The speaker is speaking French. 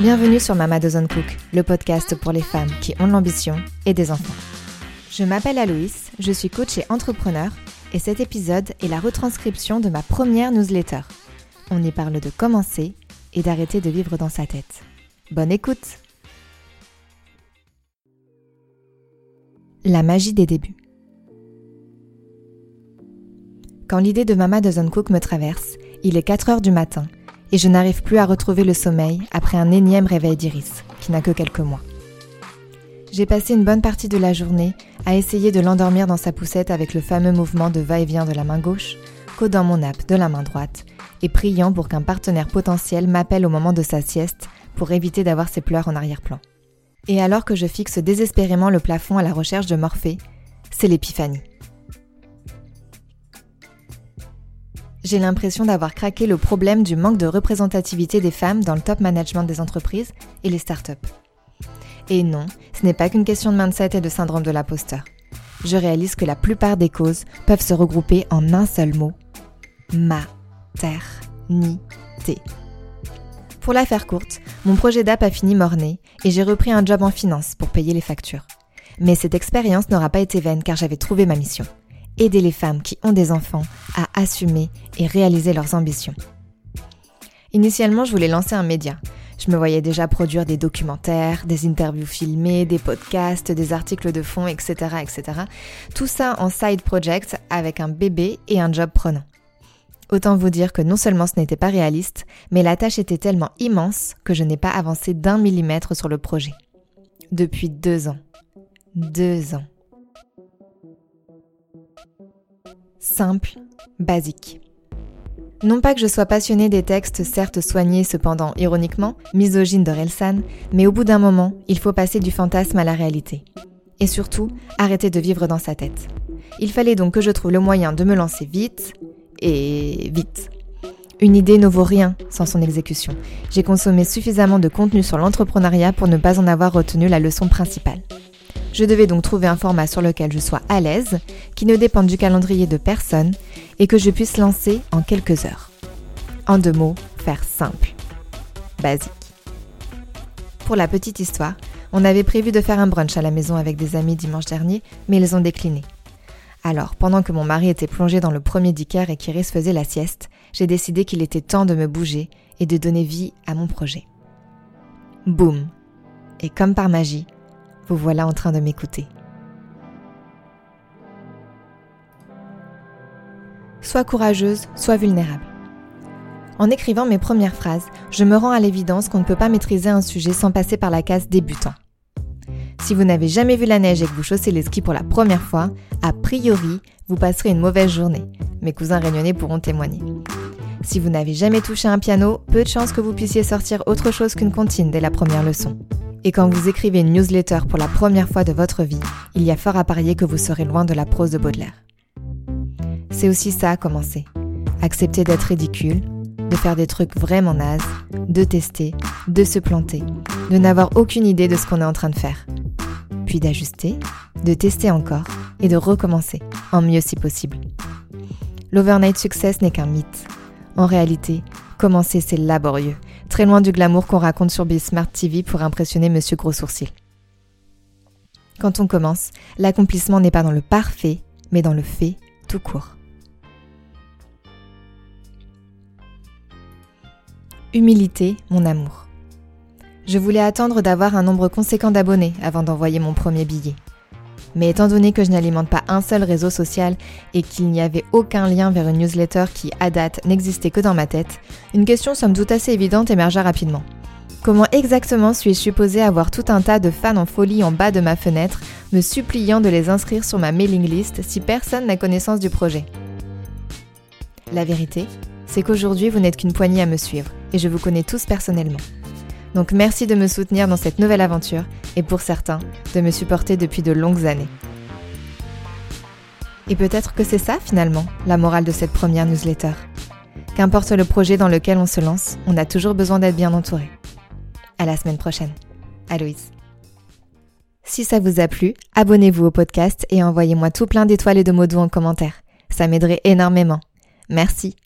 Bienvenue sur Mama Doesn't Cook, le podcast pour les femmes qui ont l'ambition et des enfants. Je m'appelle Aloïs, je suis coach et entrepreneur et cet épisode est la retranscription de ma première newsletter. On y parle de commencer et d'arrêter de vivre dans sa tête. Bonne écoute La magie des débuts. Quand l'idée de Mama Doesn't Cook me traverse, il est 4 heures du matin et je n'arrive plus à retrouver le sommeil après un énième réveil d'Iris, qui n'a que quelques mois. J'ai passé une bonne partie de la journée à essayer de l'endormir dans sa poussette avec le fameux mouvement de va-et-vient de la main gauche, codant mon app de la main droite et priant pour qu'un partenaire potentiel m'appelle au moment de sa sieste pour éviter d'avoir ses pleurs en arrière-plan. Et alors que je fixe désespérément le plafond à la recherche de Morphée, c'est l'épiphanie. J'ai l'impression d'avoir craqué le problème du manque de représentativité des femmes dans le top management des entreprises et les startups. Et non, ce n'est pas qu'une question de mindset et de syndrome de l'imposteur. Je réalise que la plupart des causes peuvent se regrouper en un seul mot maternité. Pour la faire courte, mon projet d'app a fini morné et j'ai repris un job en finance pour payer les factures. Mais cette expérience n'aura pas été vaine car j'avais trouvé ma mission aider les femmes qui ont des enfants à assumer et réaliser leurs ambitions. Initialement, je voulais lancer un média. Je me voyais déjà produire des documentaires, des interviews filmées, des podcasts, des articles de fond, etc., etc. Tout ça en side project avec un bébé et un job prenant. Autant vous dire que non seulement ce n'était pas réaliste, mais la tâche était tellement immense que je n'ai pas avancé d'un millimètre sur le projet. Depuis deux ans. Deux ans. Simple, basique. Non pas que je sois passionnée des textes certes soignés cependant ironiquement, misogynes de Relsan, mais au bout d'un moment, il faut passer du fantasme à la réalité. Et surtout, arrêter de vivre dans sa tête. Il fallait donc que je trouve le moyen de me lancer vite et vite. Une idée ne vaut rien sans son exécution. J'ai consommé suffisamment de contenu sur l'entrepreneuriat pour ne pas en avoir retenu la leçon principale. Je devais donc trouver un format sur lequel je sois à l'aise, qui ne dépende du calendrier de personne et que je puisse lancer en quelques heures. En deux mots, faire simple. Basique. Pour la petite histoire, on avait prévu de faire un brunch à la maison avec des amis dimanche dernier, mais ils ont décliné. Alors, pendant que mon mari était plongé dans le premier dicker et qu'Iris faisait la sieste, j'ai décidé qu'il était temps de me bouger et de donner vie à mon projet. Boum Et comme par magie, vous voilà en train de m'écouter. Sois courageuse, sois vulnérable. En écrivant mes premières phrases, je me rends à l'évidence qu'on ne peut pas maîtriser un sujet sans passer par la case débutant. Si vous n'avez jamais vu la neige et que vous chaussez les skis pour la première fois, a priori, vous passerez une mauvaise journée. Mes cousins réunionnais pourront témoigner. Si vous n'avez jamais touché un piano, peu de chances que vous puissiez sortir autre chose qu'une comptine dès la première leçon. Et quand vous écrivez une newsletter pour la première fois de votre vie, il y a fort à parier que vous serez loin de la prose de Baudelaire. C'est aussi ça à commencer. Accepter d'être ridicule, de faire des trucs vraiment nazes, de tester, de se planter, de n'avoir aucune idée de ce qu'on est en train de faire. Puis d'ajuster, de tester encore et de recommencer, en mieux si possible. L'overnight success n'est qu'un mythe. En réalité, commencer c'est laborieux très loin du glamour qu'on raconte sur Smart TV pour impressionner Monsieur Gros Sourcil. Quand on commence, l'accomplissement n'est pas dans le parfait, mais dans le fait tout court. Humilité, mon amour. Je voulais attendre d'avoir un nombre conséquent d'abonnés avant d'envoyer mon premier billet. Mais étant donné que je n'alimente pas un seul réseau social et qu'il n'y avait aucun lien vers une newsletter qui, à date, n'existait que dans ma tête, une question somme toute assez évidente émergea rapidement. Comment exactement suis-je supposée avoir tout un tas de fans en folie en bas de ma fenêtre, me suppliant de les inscrire sur ma mailing list si personne n'a connaissance du projet? La vérité, c'est qu'aujourd'hui vous n'êtes qu'une poignée à me suivre, et je vous connais tous personnellement. Donc merci de me soutenir dans cette nouvelle aventure et pour certains, de me supporter depuis de longues années. Et peut-être que c'est ça finalement, la morale de cette première newsletter. Qu'importe le projet dans lequel on se lance, on a toujours besoin d'être bien entouré. À la semaine prochaine. Aloïse. Si ça vous a plu, abonnez-vous au podcast et envoyez-moi tout plein d'étoiles et de mots doux en commentaire. Ça m'aiderait énormément. Merci.